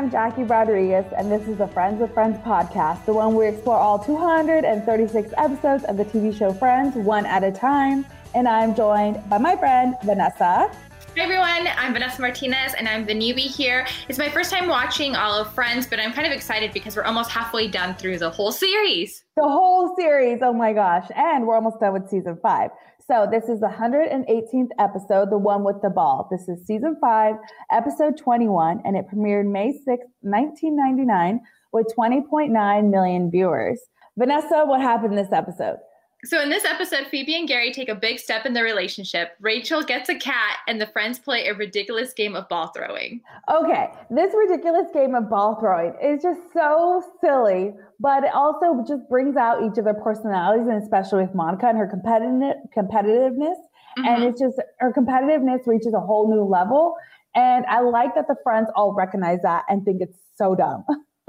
I'm Jackie Rodriguez, and this is the Friends of Friends podcast, the one where we explore all 236 episodes of the TV show Friends one at a time. And I'm joined by my friend, Vanessa. Hi everyone, I'm Vanessa Martinez and I'm the newbie here. It's my first time watching all of Friends, but I'm kind of excited because we're almost halfway done through the whole series. The whole series, oh my gosh. And we're almost done with season five. So this is the 118th episode, the one with the ball. This is season five, episode 21, and it premiered May 6th, 1999 with 20.9 million viewers. Vanessa, what happened in this episode? So in this episode, Phoebe and Gary take a big step in their relationship. Rachel gets a cat, and the friends play a ridiculous game of ball throwing. Okay, this ridiculous game of ball throwing is just so silly, but it also just brings out each of their personalities, and especially with Monica and her competitive competitiveness. Mm-hmm. And it's just her competitiveness reaches a whole new level. And I like that the friends all recognize that and think it's so dumb.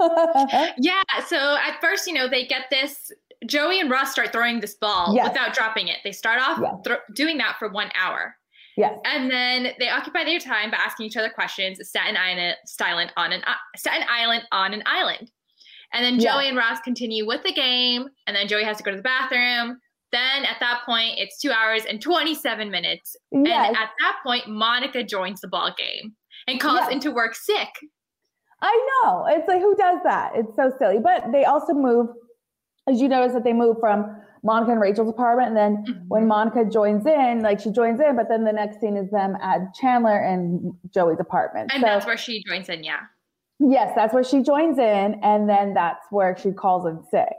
yeah. So at first, you know, they get this Joey and Ross start throwing this ball yes. without dropping it. They start off yes. th- doing that for one hour. Yes. And then they occupy their time by asking each other questions. Staten Island, Staten on an Staten Island on an island. And then Joey and Ross continue with the game. And then Joey has to go to the bathroom. Then at that point, it's two hours and 27 minutes. And at that point, Monica joins the ball game and calls into work sick. I know. It's like, who does that? It's so silly. But they also move as you notice that they move from Monica and Rachel's apartment, and then mm-hmm. when Monica joins in, like she joins in, but then the next scene is them at Chandler and Joey's apartment. And so, that's where she joins in, yeah. Yes, that's where she joins in, and then that's where she calls in sick.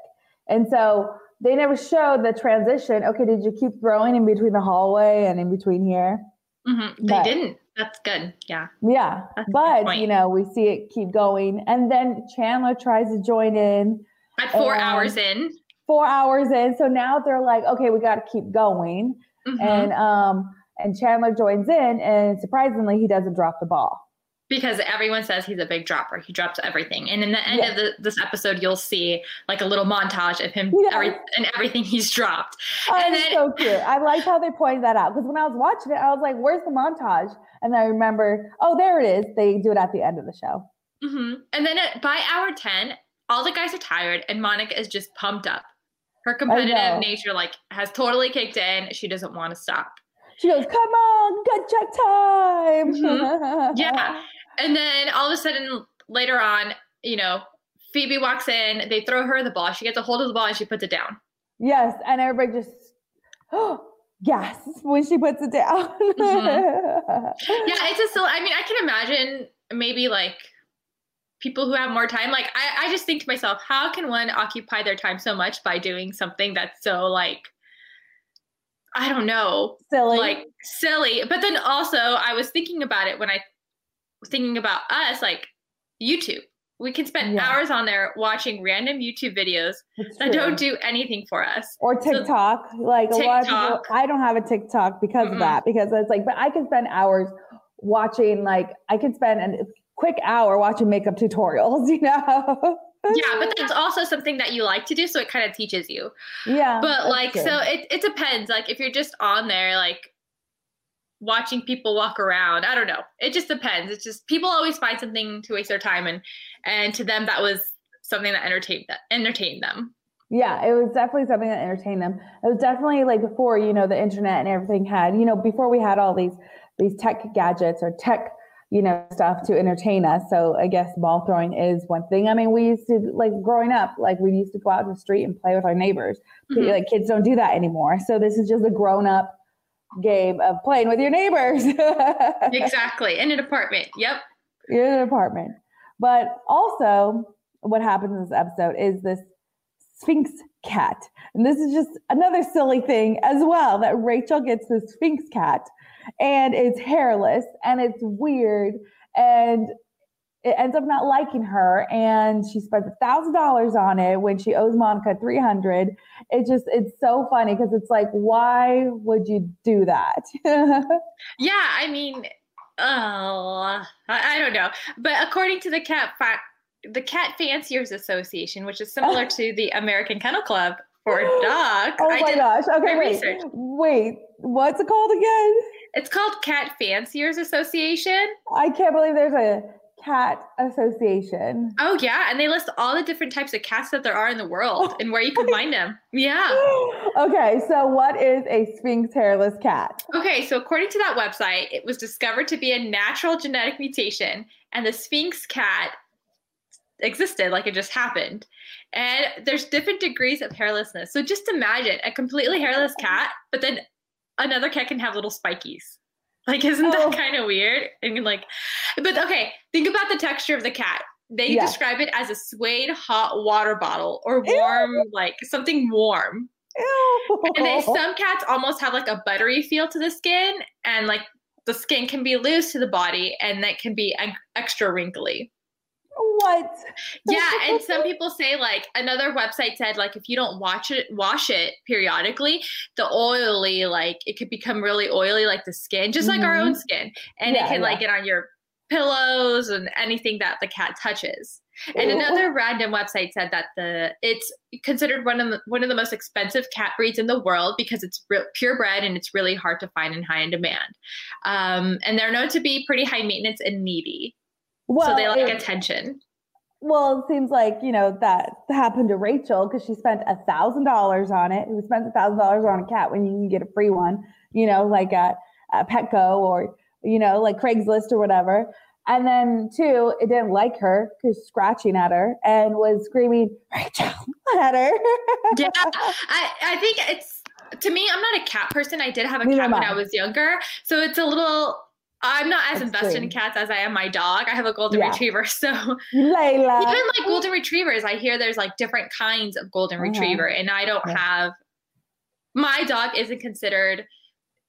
And so they never show the transition. Okay, did you keep throwing in between the hallway and in between here? Mm-hmm. They but, didn't. That's good. Yeah. Yeah. That's but, you know, we see it keep going. And then Chandler tries to join in at four hours in. Four hours in. So now they're like, okay, we got to keep going. Mm-hmm. And um, and Chandler joins in, and surprisingly, he doesn't drop the ball because everyone says he's a big dropper. He drops everything. And in the end yes. of the, this episode, you'll see like a little montage of him yes. every, and everything he's dropped. Oh, and then, so cute. I like how they pointed that out because when I was watching it, I was like, "Where's the montage?" And I remember, oh, there it is. They do it at the end of the show. Mm-hmm. And then at, by hour ten, all the guys are tired and Monica is just pumped up. Her competitive nature like has totally kicked in. She doesn't want to stop. She goes, "Come on, gut check time." Mm-hmm. yeah. And then all of a sudden later on, you know, Phoebe walks in, they throw her the ball. She gets a hold of the ball and she puts it down. Yes, and everybody just oh, gasps when she puts it down. mm-hmm. Yeah, it's a still I mean, I can imagine maybe like people who have more time like I, I just think to myself how can one occupy their time so much by doing something that's so like i don't know silly like silly but then also i was thinking about it when i was thinking about us like youtube we can spend yeah. hours on there watching random YouTube videos that don't do anything for us. Or TikTok. So, like TikTok. a lot of people, I don't have a TikTok because mm of that, because it's like, but I can spend hours watching, like, I can spend, and quick hour watching makeup tutorials, you know? yeah, but that's also something that you like to do, so it kind of teaches you. Yeah. But like, so it, it depends. Like, if you're just on there, like watching people walk around, I don't know. It just depends. It's just people always find something to waste their time, and and to them that was something that entertained that entertained them. Yeah, it was definitely something that entertained them. It was definitely like before, you know, the internet and everything had, you know, before we had all these these tech gadgets or tech you know, stuff to entertain us. So I guess ball throwing is one thing. I mean, we used to like growing up, like we used to go out to the street and play with our neighbors. Mm-hmm. Like kids don't do that anymore. So this is just a grown up game of playing with your neighbors. exactly. In an apartment. Yep. In an apartment. But also what happens in this episode is this Sphynx cat. And this is just another silly thing as well that Rachel gets this Sphynx cat and it's hairless and it's weird and it ends up not liking her and she spends a thousand dollars on it when she owes monica 300 it just it's so funny because it's like why would you do that? Yeah i mean oh I, I, don't know. But according to the cat fa- the cat fanciers association which is similar to the american kennel club for dogs oh my gosh. Okay wait. research. wait what's it called again it's called Cat Fanciers Association. I can't believe there's a Cat Association. Oh yeah, and they list all the different types of cats that there are in the world and where you can find them. Yeah. Okay, so what is a sphynx hairless cat? Okay, so according to that website, it was discovered to be a natural genetic mutation, and the sphynx cat existed, like it just happened. And there's different degrees of hairlessness. So just imagine a completely hairless cat, but then another cat can have little spikies. Like, isn't that oh. kind of weird? And like, but okay, think about the texture of the cat. They yeah. describe it as a suede hot water bottle or warm, Ew. like something warm. Ew. And they, some cats almost have like a buttery feel to the skin, and like the skin can be loose to the body, and that can be extra wrinkly. What? yeah, and some people say like another website said like if you don't watch it wash it periodically, the oily like it could become really oily like the skin, just mm-hmm. like our own mm-hmm. skin. And yeah, it can yeah. like get on your pillows and anything that the cat touches. And Ooh. another random website said that the it's considered one of the, one of the most expensive cat breeds in the world because it's re- purebred and it's really hard to find and high in demand. Um, and they're known to be pretty high maintenance and needy. Well, so they like it, attention. Well, it seems like you know that happened to Rachel because she spent a thousand dollars on it. Who spends a thousand dollars on a cat when you can get a free one? You know, like at, at Petco or you know, like Craigslist or whatever. And then two, it didn't like her because scratching at her and was screaming Rachel at her. yeah, I I think it's to me. I'm not a cat person. I did have a cat when I was younger, so it's a little I'm not as invested in cats as I am my dog. I have a golden yeah. retriever, so Layla. Even like golden retrievers, I hear there's like different kinds of golden uh-huh. retriever, and I don't yeah. have. My dog isn't considered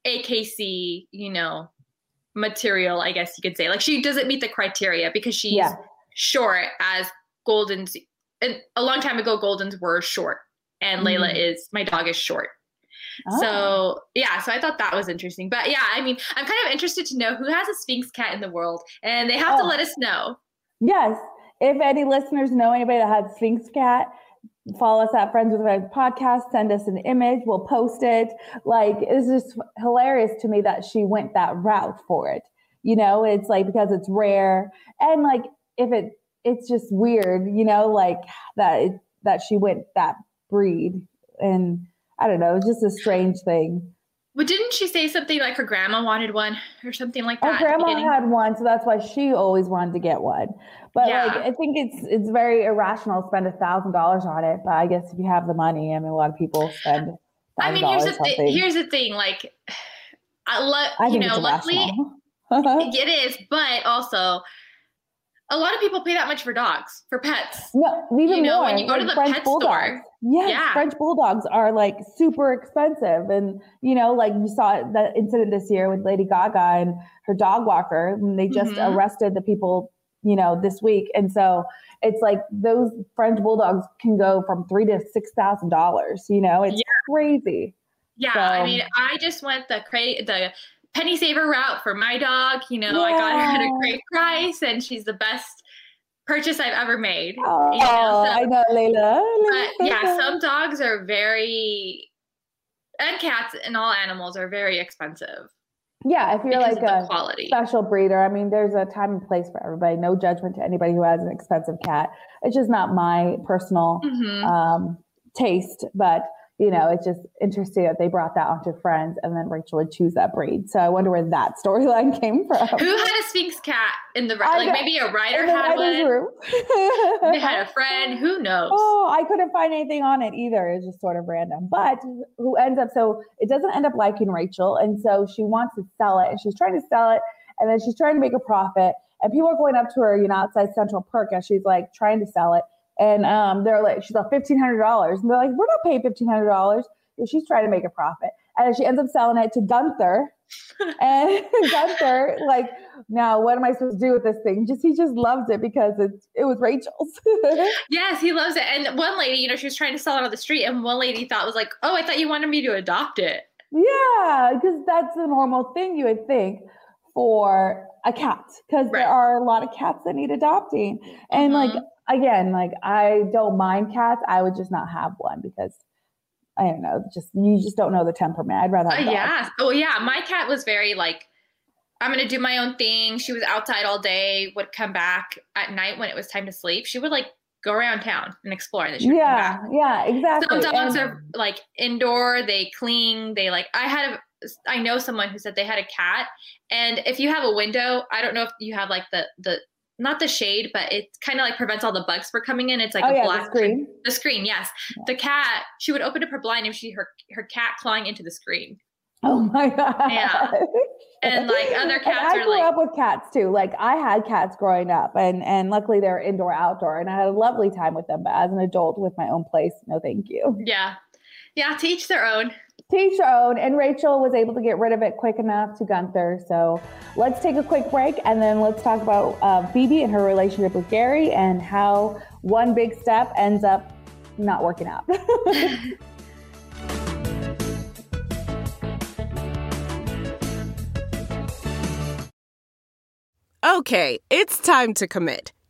AKC, you know, material. I guess you could say like she doesn't meet the criteria because she's yeah. short as Goldens. And a long time ago, Goldens were short, and mm-hmm. Layla is my dog is short. Oh. So yeah, so I thought that was interesting. But yeah, I mean, I'm kind of interested to know who has a Sphynx cat in the world, and they have oh. to let us know. Yes, if any listeners know anybody that has Sphynx cat, follow us at Friends with Friends podcast. Send us an image, we'll post it. Like it's just hilarious to me that she went that route for it. You know, it's like because it's rare, and like if it, it's just weird. You know, like that it, that she went that breed and I don't know, it's just a strange thing. But didn't she say something like her grandma wanted one or something like that? Her grandma had one, so that's why she always wanted to get one. But yeah. like, I think it's it's very irrational to spend a thousand dollars on it. But I guess if you have the money, I mean, a lot of people spend. I mean, here's the thing. Here's the thing. Like, I love you know, luckily it is, but also a lot of people pay that much for dogs, for pets. No, even you know, more. when you go to the French pet bulldogs. store. Yes, yeah. French bulldogs are like super expensive. And, you know, like you saw the incident this year with Lady Gaga and her dog walker, and they just mm-hmm. arrested the people, you know, this week. And so it's like those French bulldogs can go from three to six thousand dollars. You know, it's yeah. crazy. Yeah, so, I mean, I just went the cra- the penny saver route for my dog. You know, yeah. I got her at a great price, and she's the best purchase I've ever made. Oh, you know, so, I know, Layla. But yeah, some dogs are very, and cats and all animals are very expensive. Yeah, if you're like a quality. special breeder, I mean, there's a time and place for everybody. No judgment to anybody who has an expensive cat. It's just not my personal mm-hmm. um, taste, but you know, it's just interesting that they brought that onto Friends and then Rachel would choose that breed. So I wonder where that storyline came from. Who had a Sphynx cat in the like maybe a writer had one. Room. they had a friend. Who knows? Oh, I couldn't find anything on it either. It's just sort of random. But who ends up so it doesn't end up liking Rachel, and so she wants to sell it, and she's trying to sell it, and then she's trying to make a profit. And people are going up to her, you know, outside Central Park as she's like trying to sell it. And um, they're like, she's like fifteen hundred dollars, and they're like, we're not paying fifteen hundred dollars. She's trying to make a profit, and she ends up selling it to Gunther. and Gunther, like, now what am I supposed to do with this thing? Just he just loves it because it's it was Rachel's. yes, he loves it. And one lady, you know, she was trying to sell it on the street, and one lady thought was like, "Oh, I thought you wanted me to adopt it." Yeah, because that's the normal thing you would think for a cat, because right. there are a lot of cats that need adopting, and mm-hmm. like again, like I don't mind cats. I would just not have one because I don't know, just you just don't know the temperament. I'd rather have. Uh, yeah. Oh yeah. My cat was very like I'm gonna do my own thing. She was outside all day, would come back at night when it was time to sleep. She would like go around town and explore. And then she would yeah, yeah, exactly. Some dogs And- are like indoor, they cling, they like I had a I know someone who said they had a cat and if you have a window, I don't know if you have like the the not the shade, but it kind of like prevents all the bugs from coming in. It's like oh a yeah, black the screen. The screen, yes. The cat, she would open up her blind and she her her cat clawing into the screen. Oh my god. Yeah. And, like, other And cats I are, grew like- up with cats too. Like I had cats growing up, and and luckily they're indoor outdoor, and I had a lovely time with them. But as an adult with my own place, no, thank you. Yeah. Yeah, to each their own. Your own, and Rachel was able to get rid of it quick enough to Gunther. So let's take a quick break, and then let's talk about uh, Phoebe and her relationship with Gary, and how one big step ends up not working out. Okay, it's time to commit.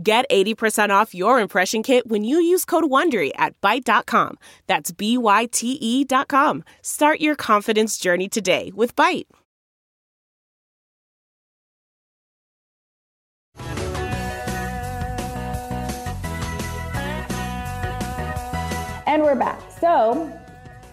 Get 80% off your impression kit when you use code WONDERY at Byte.com. That's B-Y-T-E dot com. Start your confidence journey today with Byte. And we're back. So,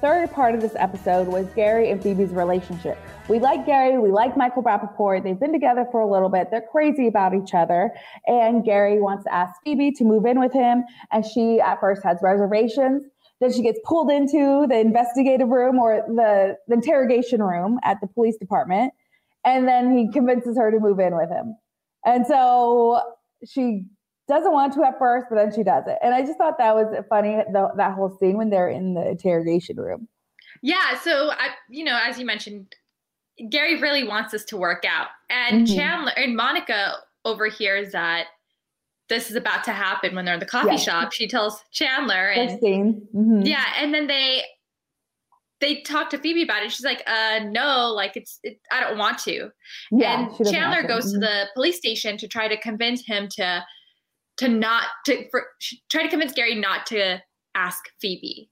third part of this episode was Gary and Phoebe's relationship. We like Gary, we like Michael Rapaport. They've been together for a little bit. They're crazy about each other. And Gary wants to ask Phoebe to move in with him. And she at first has reservations. Then she gets pulled into the investigative room or the, the interrogation room at the police department. And then he convinces her to move in with him. And so she doesn't want to at first, but then she does it. And I just thought that was funny, the, that whole scene when they're in the interrogation room. Yeah, so I you know, as you mentioned, Gary really wants this to work out. And Mhm. Chandler and Monica overhears that this is about to happen when they're in the coffee shop. She tells Chandler and. Mhm. yeah, and then they they talk to Phoebe about it. She's like, "Uh, no, like it's it, I don't want to." Yeah, and Chandler goes to Mhm. the police station to try to convince him to to not to for, try to convince Gary not to ask Phoebe.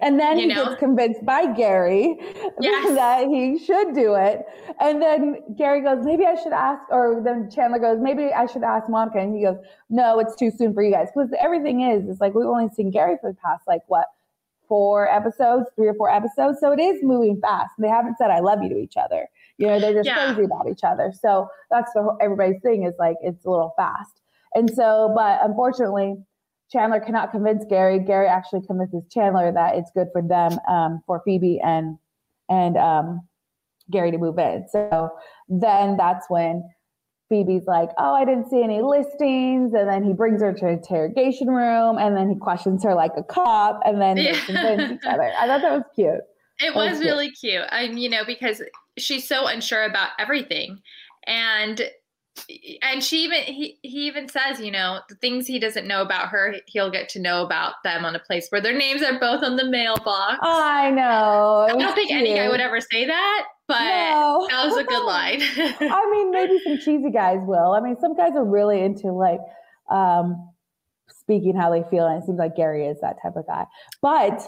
And then you he know? gets convinced by Gary Yes. that he should do it. And then Gary goes, maybe I should ask, or then Chandler goes, maybe I should ask Monica. And he goes, no, it's too soon for you guys. Because everything is, it's like we've only seen Gary for the past, like, what, four episodes, three or four episodes. So it is moving fast. They haven't said I love you to each other. You know, they're just Yeah. crazy about each other. So that's the everybody's thing is like it's a little fast. And so, but unfortunately, Chandler cannot convince Gary. Gary actually convinces Chandler that it's good for them, um, for Phoebe and and um, Gary to move in. So then that's when Phoebe's like, "Oh, I didn't see any listings," and then he brings her to an interrogation room, and then he questions her like a cop, and then they convince each other. I thought that was cute. It was was cute. really cute. And you know, because she's so unsure about everything. And and she even he, he even says, you know, the things he doesn't know about her, he'll get to know about them on a place where their names are both on the mailbox. oh I know. I don't think any guy would ever say that, but No. that was a good line. I mean, maybe some cheesy guys will. I mean, some guys are really into like um, speaking how they feel, and it seems like Gary is that type of guy. But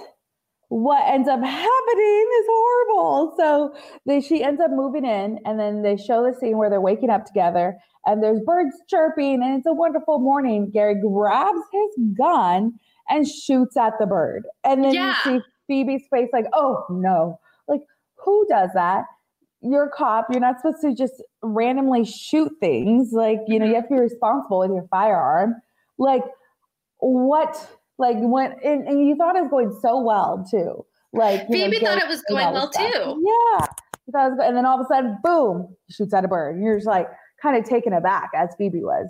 what ends up happening is horrible. So they, she ends up moving in, and then they show the scene where they're waking up together, and there's birds chirping, and it's a wonderful morning. Gary grabs his gun and shoots at the bird, and then Yeah. you see Phoebe's face like, "Oh no!" Like who does that? You're a cop. You're not supposed to just randomly shoot things. Like, you know, you mm-hmm. have to be responsible with your firearm. Like, what? Like, when, and, and you thought it was going so well, too. Like, you know, Phoebe thought it was going well stuff. too. Yeah. You thought it was. And then all of a sudden, boom, shoots at a bird. And you're just like kind of taken aback, as Phoebe was.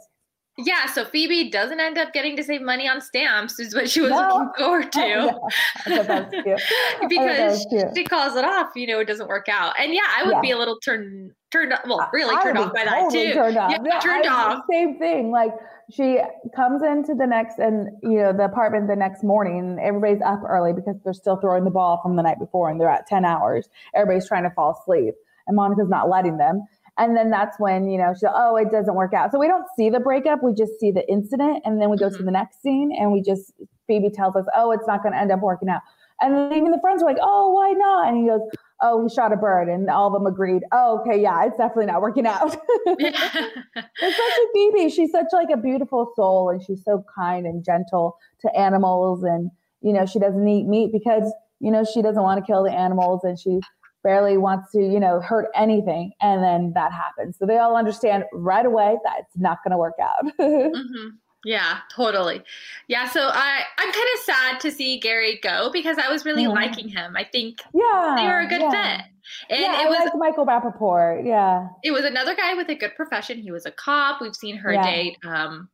Yeah, so Phoebe doesn't end up getting to save money on stamps, is what she was no. looking forward to. Oh, because she calls it off, you know, it doesn't work out. And yeah, I would yeah. be a little turned turned well, really turned off by totally that too. Turned off. Yeah, yeah turned off. Same thing. Like she comes into the next and you know the apartment the next morning everybody's up early because they're still throwing the ball from the night before and they're at 10 hours everybody's trying to fall asleep and monica's not letting them and then that's when you know she oh it doesn't work out so we don't see the breakup we just see the incident and then we go mm-hmm. to the next scene and we just phoebe tells us oh it's not going to end up working out and then even the friends were like oh why not and he goes oh, he shot a bird. And all of them agreed, oh, okay, yeah, it's definitely not working out. Especially Phoebe. She's such like a beautiful soul and she's so kind and gentle to animals. And, you know, she doesn't eat meat because, you know, she doesn't want to kill the animals and she barely wants to, you know, hurt anything. And then that happens. So they all understand right away that it's not going to work out. mm-hmm. Yeah, totally. Yeah, so I I'm kind of sad to see Gary go because I was really mm-hmm. liking him. I think yeah, they were a good yeah. fit. And yeah, it was like Michael Rapaport. Yeah. It was another guy with a good profession. He was a cop. We've seen her yeah. date um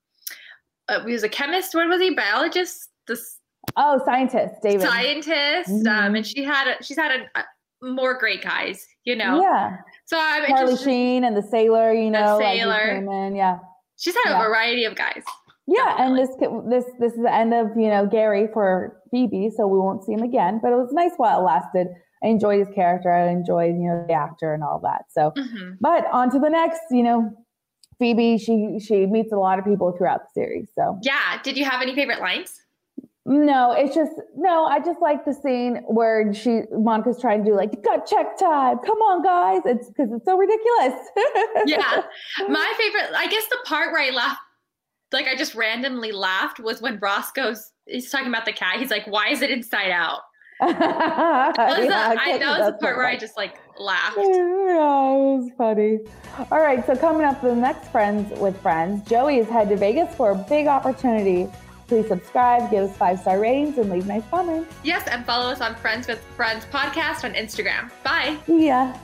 uh, he was a chemist. What was he? Biologist? This Oh, scientist, David. Scientist. Um, mm-hmm. Um and she had a she's had a more great guys, you know. Yeah. So I'm Charlie Sheen and the sailor, you know, the sailor. Like yeah. She's had yeah. a variety of guys. Yeah, Definitely. and this this this is the end of you know Gary for Phoebe, so we won't see him again. But it was nice while it lasted. I enjoyed his character. I enjoyed you know the actor and all that. So, mm-hmm. but on to the next. You know, Phoebe she she meets a lot of people throughout the series. So yeah, did you have any favorite lines? No, it's just no. I just like the scene where she Monica's trying to do like gut check time. Come on, guys! It's because it's so ridiculous. yeah, my favorite. I guess the part where I laughed like I just randomly laughed was when Ross goes, he's talking about the cat. He's like, why is it inside out? that was, yeah, I, that was the part where I just like laughed. Yeah, it was funny. All right, so coming up, the next Friends with Friends, Joey is headed to Vegas for a big opportunity. Please subscribe, give us five star ratings, and leave nice comments. Yes, and follow us on Friends with Friends podcast on Instagram. Bye. Yeah.